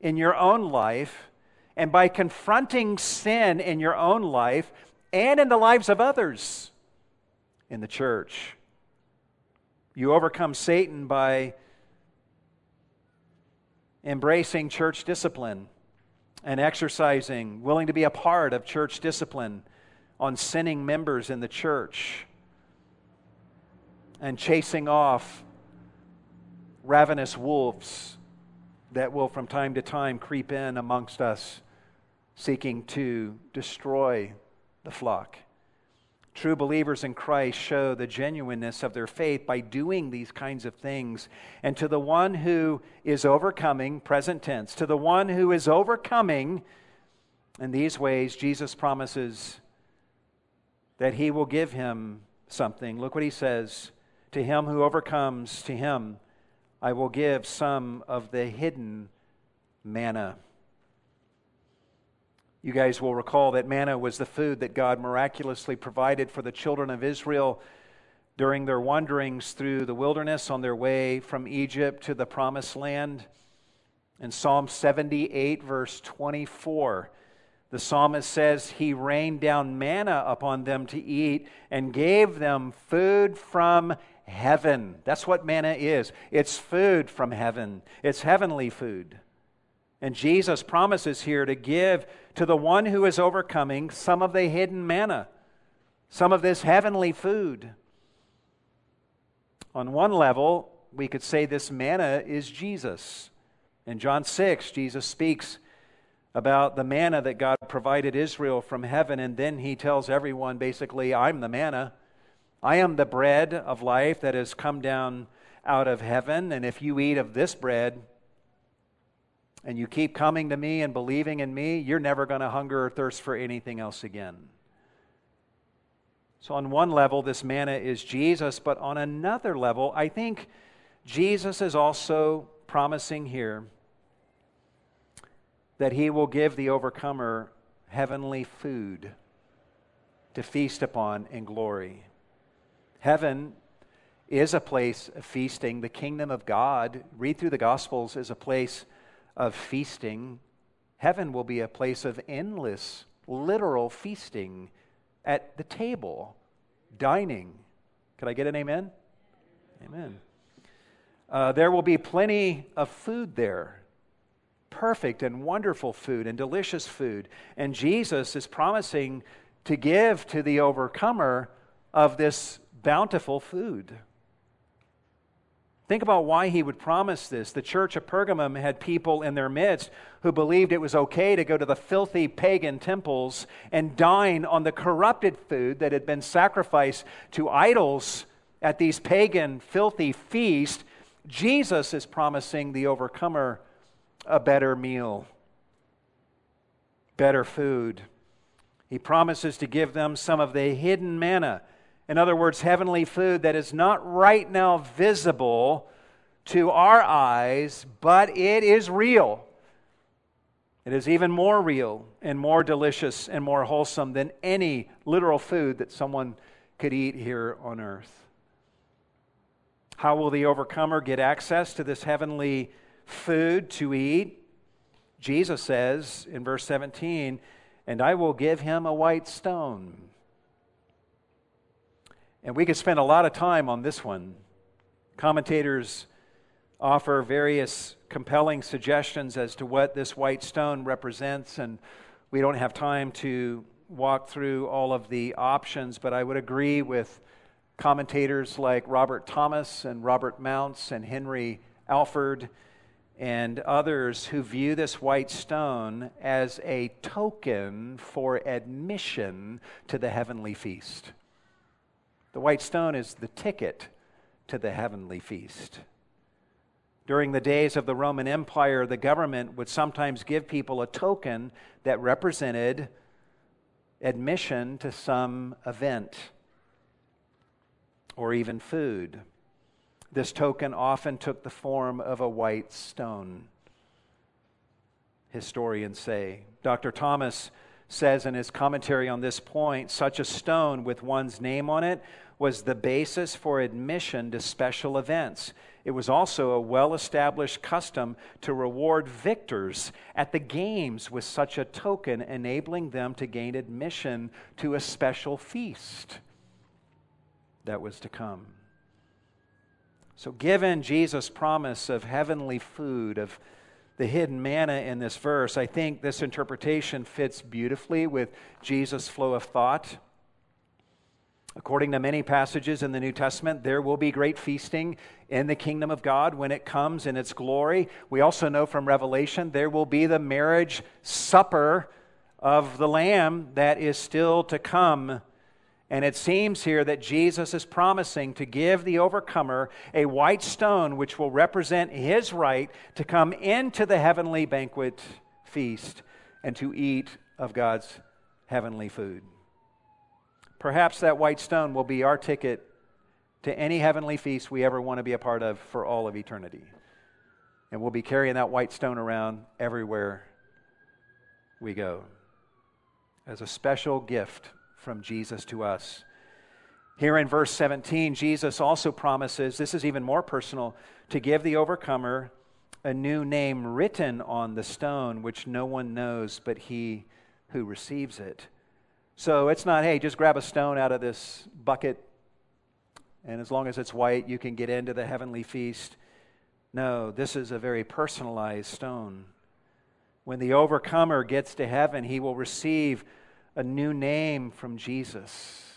in your own life, and by confronting sin in your own life and in the lives of others in the church. You overcome Satan by embracing church discipline and exercising, willing to be a part of church discipline on sinning members in the church, and chasing off ravenous wolves that will from time to time creep in amongst us, seeking to destroy the flock. True believers in Christ show the genuineness of their faith by doing these kinds of things. And to the one who is overcoming, present tense, to the one who is overcoming in these ways, Jesus promises that he will give him something. Look what he says To him who overcomes, to him I will give some of the hidden manna. You guys will recall that manna was the food that God miraculously provided for the children of Israel during their wanderings through the wilderness on their way from Egypt to the promised land. In Psalm 78, verse 24, the psalmist says, He rained down manna upon them to eat and gave them food from heaven. That's what manna is it's food from heaven, it's heavenly food. And Jesus promises here to give to the one who is overcoming some of the hidden manna, some of this heavenly food. On one level, we could say this manna is Jesus. In John 6, Jesus speaks about the manna that God provided Israel from heaven, and then he tells everyone basically, I'm the manna. I am the bread of life that has come down out of heaven, and if you eat of this bread, and you keep coming to me and believing in me, you're never going to hunger or thirst for anything else again. So, on one level, this manna is Jesus, but on another level, I think Jesus is also promising here that he will give the overcomer heavenly food to feast upon in glory. Heaven is a place of feasting. The kingdom of God, read through the Gospels, is a place of feasting. Heaven will be a place of endless, literal feasting at the table, dining. Could I get an amen? Amen. Uh, there will be plenty of food there perfect and wonderful food and delicious food. And Jesus is promising to give to the overcomer of this bountiful food. Think about why he would promise this. The church of Pergamum had people in their midst who believed it was okay to go to the filthy pagan temples and dine on the corrupted food that had been sacrificed to idols at these pagan, filthy feasts. Jesus is promising the overcomer a better meal, better food. He promises to give them some of the hidden manna in other words, heavenly food that is not right now visible to our eyes, but it is real. It is even more real and more delicious and more wholesome than any literal food that someone could eat here on earth. How will the overcomer get access to this heavenly food to eat? Jesus says in verse 17, And I will give him a white stone and we could spend a lot of time on this one. Commentators offer various compelling suggestions as to what this white stone represents, and we don't have time to walk through all of the options, but I would agree with commentators like Robert Thomas and Robert Mounce and Henry Alford and others who view this white stone as a token for admission to the heavenly feast. The white stone is the ticket to the heavenly feast. During the days of the Roman Empire, the government would sometimes give people a token that represented admission to some event or even food. This token often took the form of a white stone, historians say. Dr. Thomas says in his commentary on this point such a stone with one's name on it was the basis for admission to special events. It was also a well established custom to reward victors at the games with such a token, enabling them to gain admission to a special feast that was to come. So, given Jesus' promise of heavenly food, of the hidden manna in this verse, I think this interpretation fits beautifully with Jesus' flow of thought. According to many passages in the New Testament, there will be great feasting in the kingdom of God when it comes in its glory. We also know from Revelation there will be the marriage supper of the Lamb that is still to come and it seems here that Jesus is promising to give the overcomer a white stone which will represent his right to come into the heavenly banquet feast and to eat of God's heavenly food. Perhaps that white stone will be our ticket to any heavenly feast we ever want to be a part of for all of eternity. And we'll be carrying that white stone around everywhere we go as a special gift from Jesus to us. Here in verse 17, Jesus also promises this is even more personal to give the overcomer a new name written on the stone, which no one knows but he who receives it. So it's not, hey, just grab a stone out of this bucket, and as long as it's white, you can get into the heavenly feast. No, this is a very personalized stone. When the overcomer gets to heaven, he will receive a new name from Jesus.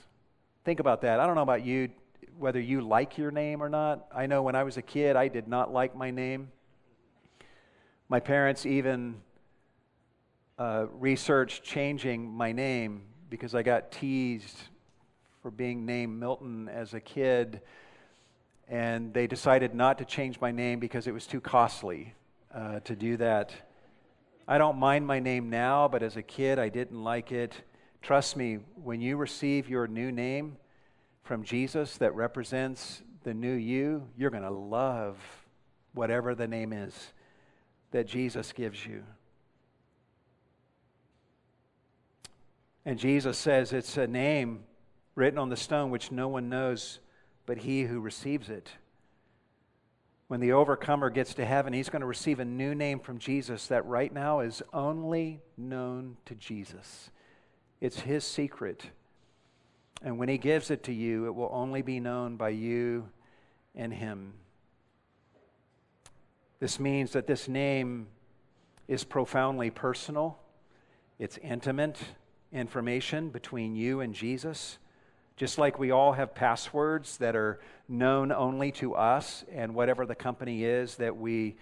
Think about that. I don't know about you, whether you like your name or not. I know when I was a kid, I did not like my name. My parents even uh, researched changing my name because I got teased for being named Milton as a kid. And they decided not to change my name because it was too costly uh, to do that. I don't mind my name now, but as a kid, I didn't like it. Trust me, when you receive your new name from Jesus that represents the new you, you're going to love whatever the name is that Jesus gives you. And Jesus says it's a name written on the stone which no one knows but he who receives it. When the overcomer gets to heaven, he's going to receive a new name from Jesus that right now is only known to Jesus. It's his secret. And when he gives it to you, it will only be known by you and him. This means that this name is profoundly personal, it's intimate information between you and Jesus. Just like we all have passwords that are known only to us and whatever the company is that we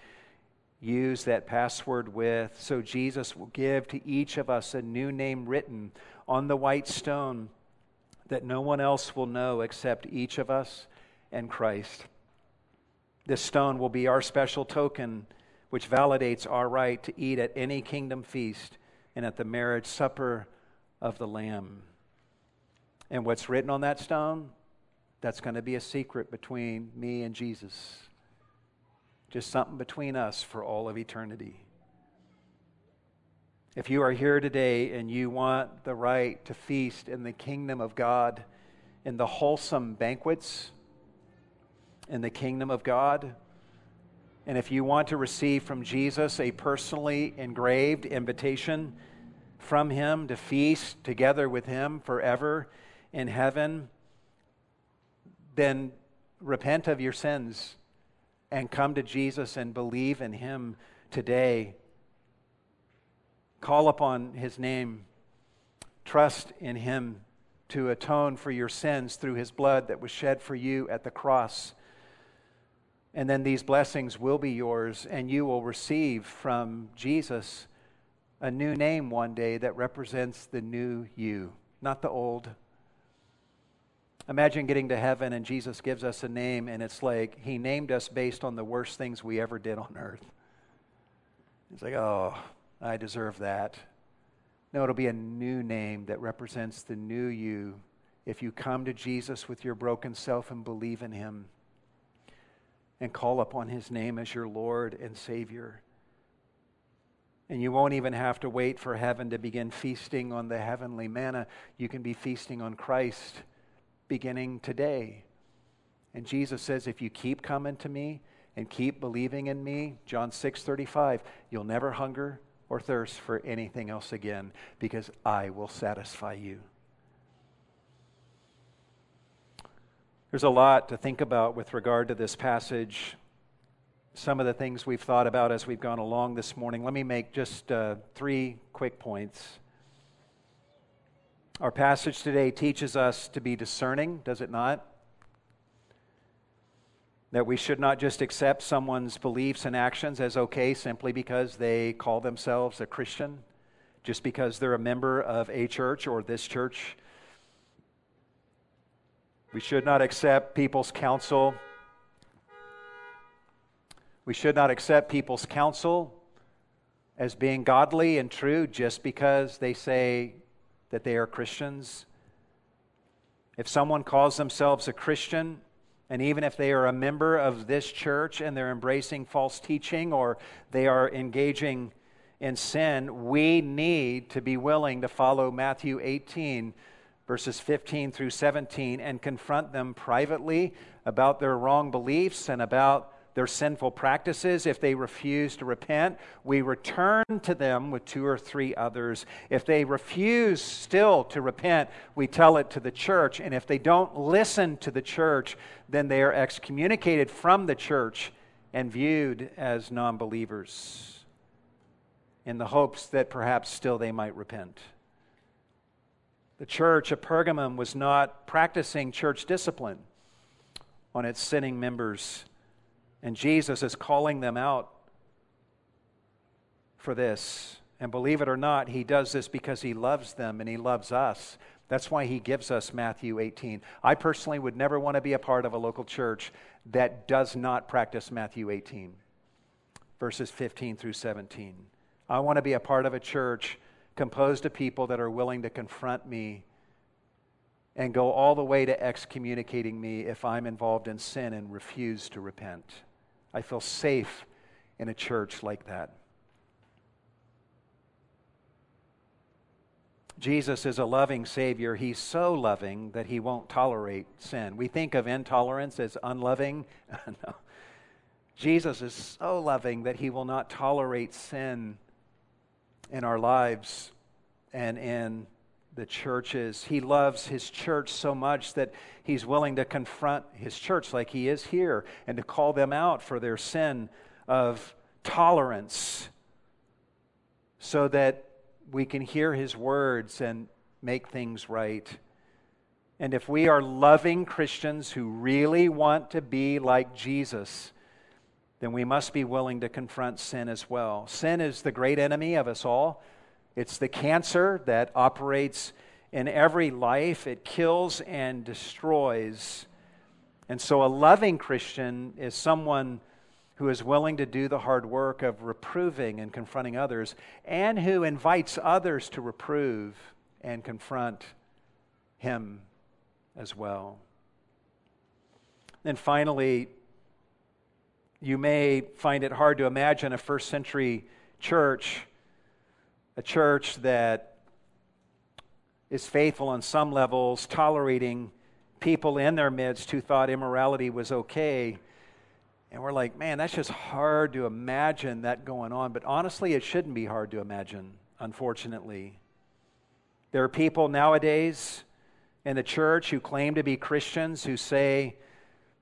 use that password with. So Jesus will give to each of us a new name written on the white stone that no one else will know except each of us and Christ. This stone will be our special token which validates our right to eat at any kingdom feast and at the marriage supper of the Lamb. And what's written on that stone, that's going to be a secret between me and Jesus. Just something between us for all of eternity. If you are here today and you want the right to feast in the kingdom of God, in the wholesome banquets in the kingdom of God, and if you want to receive from Jesus a personally engraved invitation from Him to feast together with Him forever, in heaven, then repent of your sins and come to Jesus and believe in Him today. Call upon His name. Trust in Him to atone for your sins through His blood that was shed for you at the cross. And then these blessings will be yours, and you will receive from Jesus a new name one day that represents the new you, not the old. Imagine getting to heaven and Jesus gives us a name, and it's like he named us based on the worst things we ever did on earth. It's like, oh, I deserve that. No, it'll be a new name that represents the new you if you come to Jesus with your broken self and believe in him and call upon his name as your Lord and Savior. And you won't even have to wait for heaven to begin feasting on the heavenly manna. You can be feasting on Christ beginning today. And Jesus says, if you keep coming to me and keep believing in me, John 6 35, you'll never hunger or thirst for anything else again because I will satisfy you. There's a lot to think about with regard to this passage. Some of the things we've thought about as we've gone along this morning. Let me make just uh, three quick points. Our passage today teaches us to be discerning, does it not? That we should not just accept someone's beliefs and actions as okay simply because they call themselves a Christian, just because they're a member of a church or this church. We should not accept people's counsel. We should not accept people's counsel as being godly and true just because they say that they are Christians. If someone calls themselves a Christian And even if they are a member of this church and they're embracing false teaching or they are engaging in sin, we need to be willing to follow Matthew 18, verses 15 through 17, and confront them privately about their wrong beliefs and about their sinful practices. If they refuse to repent, we return to them with two or three others. If they refuse still to repent, we tell it to the church. And if they don't listen to the church, then they are excommunicated from the church and viewed as non believers in the hopes that perhaps still they might repent. The church of Pergamum was not practicing church discipline on its sinning members and Jesus is calling them out for this. And believe it or not, he does this because he loves them and he loves us. That's why he gives us Matthew 18. I personally would never want to be a part of a local church that does not practice Matthew 18, verses 15 through 17. I want to be a part of a church composed of people that are willing to confront me and go all the way to excommunicating me if I'm involved in sin and refuse to repent. I feel safe in a church like that. Jesus is a loving Savior. He's so loving that He won't tolerate sin. We think of intolerance as unloving. no. Jesus is so loving that He will not tolerate sin in our lives and in the churches. He loves his church so much that he's willing to confront his church like he is here and to call them out for their sin of tolerance so that we can hear his words and make things right. And if we are loving Christians who really want to be like Jesus, then we must be willing to confront sin as well. Sin is the great enemy of us all. It's the cancer that operates in every life, it kills and destroys. And so, a loving Christian is someone who is willing to do the hard work of reproving and confronting others, and who invites others to reprove and confront him as well. Then finally, you may find it hard to imagine a first century church a church that is faithful on some levels, tolerating people in their midst who thought immorality was okay. And we're like, man, that's just hard to imagine that going on. But honestly, it shouldn't be hard to imagine, unfortunately. There are people nowadays in the church who claim to be Christians who say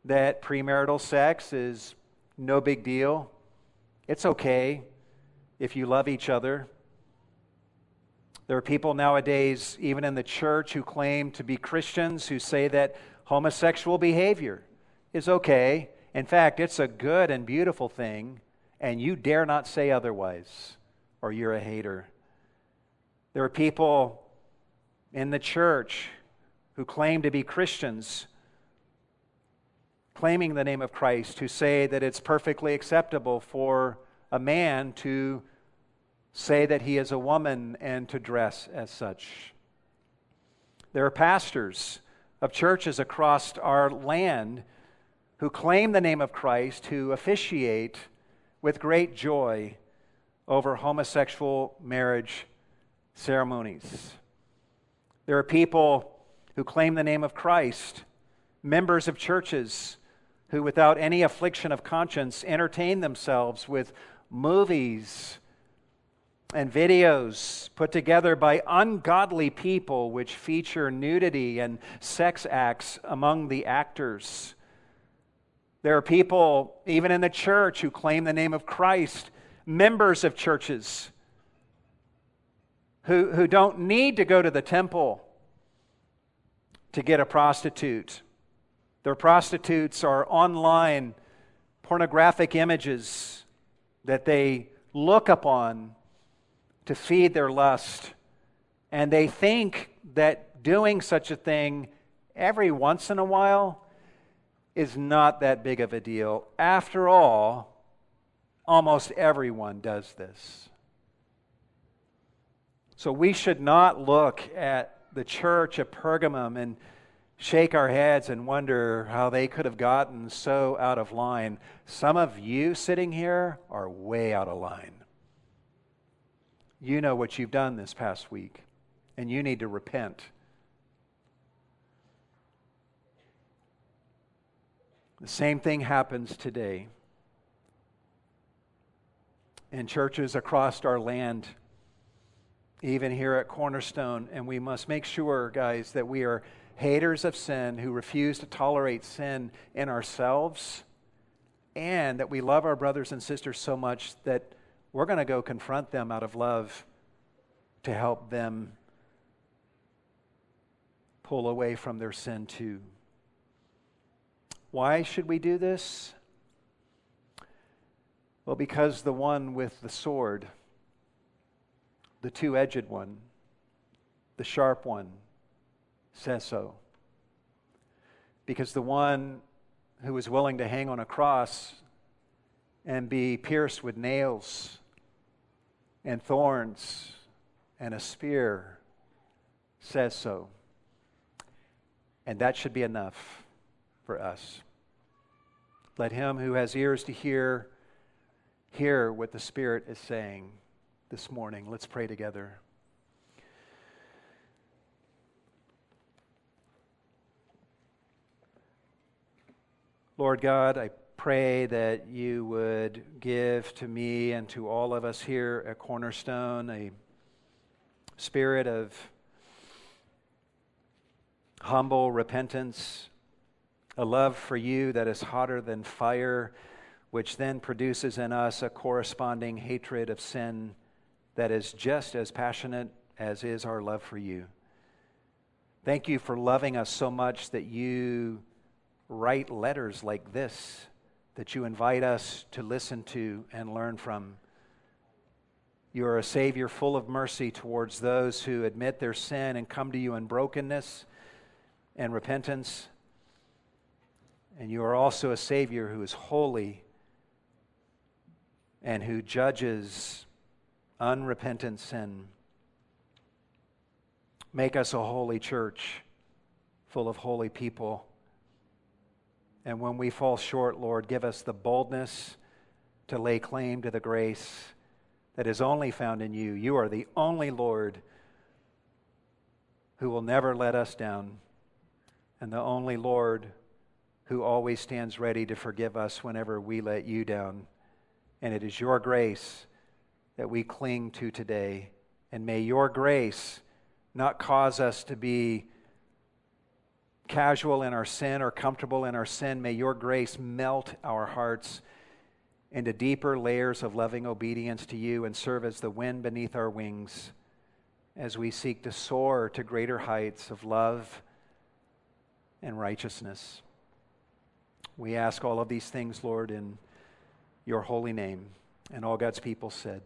that premarital sex is no big deal. It's okay if you love each other. There are people nowadays, even in the church, who claim to be Christians who say that homosexual behavior is okay. In fact, it's a good and beautiful thing, and you dare not say otherwise, or you're a hater. There are people in the church who claim to be Christians, claiming the name of Christ, who say that it's perfectly acceptable for a man to say that he is a woman and to dress as such. There are pastors of churches across our land who claim the name of Christ, who officiate with great joy over homosexual marriage ceremonies. There are people who claim the name of Christ, members of churches who, without any affliction of conscience, entertain themselves with movies and videos put together by ungodly people which feature nudity and sex acts among the actors. There are people, even in the church, who claim the name of Christ, members of churches, who, who don't need to go to the temple to get a prostitute. Their prostitutes are online pornographic images that they look upon to feed their lust. And they think that doing such a thing every once in a while is not that big of a deal. After all, almost everyone does this. So we should not look at the church of Pergamum and shake our heads and wonder how they could have gotten so out of line. Some of you sitting here are way out of line. You know what you've done this past week, and you need to repent. The same thing happens today in churches across our land, even here at Cornerstone, and we must make sure, guys, that we are haters of sin who refuse to tolerate sin in ourselves, and that we love our brothers and sisters so much that we're going to go confront them out of love to help them pull away from their sin too. Why should we do this? Well, because the one with the sword, the two edged one, the sharp one, says so. Because the one who was willing to hang on a cross and be pierced with nails and thorns and a spear says so. And that should be enough for us. Let him who has ears to hear hear what the Spirit is saying this morning. Let's pray together. Lord God, I pray that you would give to me and to all of us here at Cornerstone a spirit of humble repentance, a love for you that is hotter than fire, which then produces in us a corresponding hatred of sin that is just as passionate as is our love for you. Thank you for loving us so much that you write letters like this that you invite us to listen to and learn from. You are a Savior full of mercy towards those who admit their sin and come to you in brokenness and repentance. And you are also a Savior who is holy and who judges unrepentant sin. Make us a holy church full of holy people and when we fall short, Lord, give us the boldness to lay claim to the grace that is only found in you. You are the only Lord who will never let us down, and the only Lord who always stands ready to forgive us whenever we let you down. And it is your grace that we cling to today. And may your grace not cause us to be casual in our sin or comfortable in our sin, may your grace melt our hearts into deeper layers of loving obedience to you and serve as the wind beneath our wings as we seek to soar to greater heights of love and righteousness. We ask all of these things, Lord, in your holy name. And all God's people said,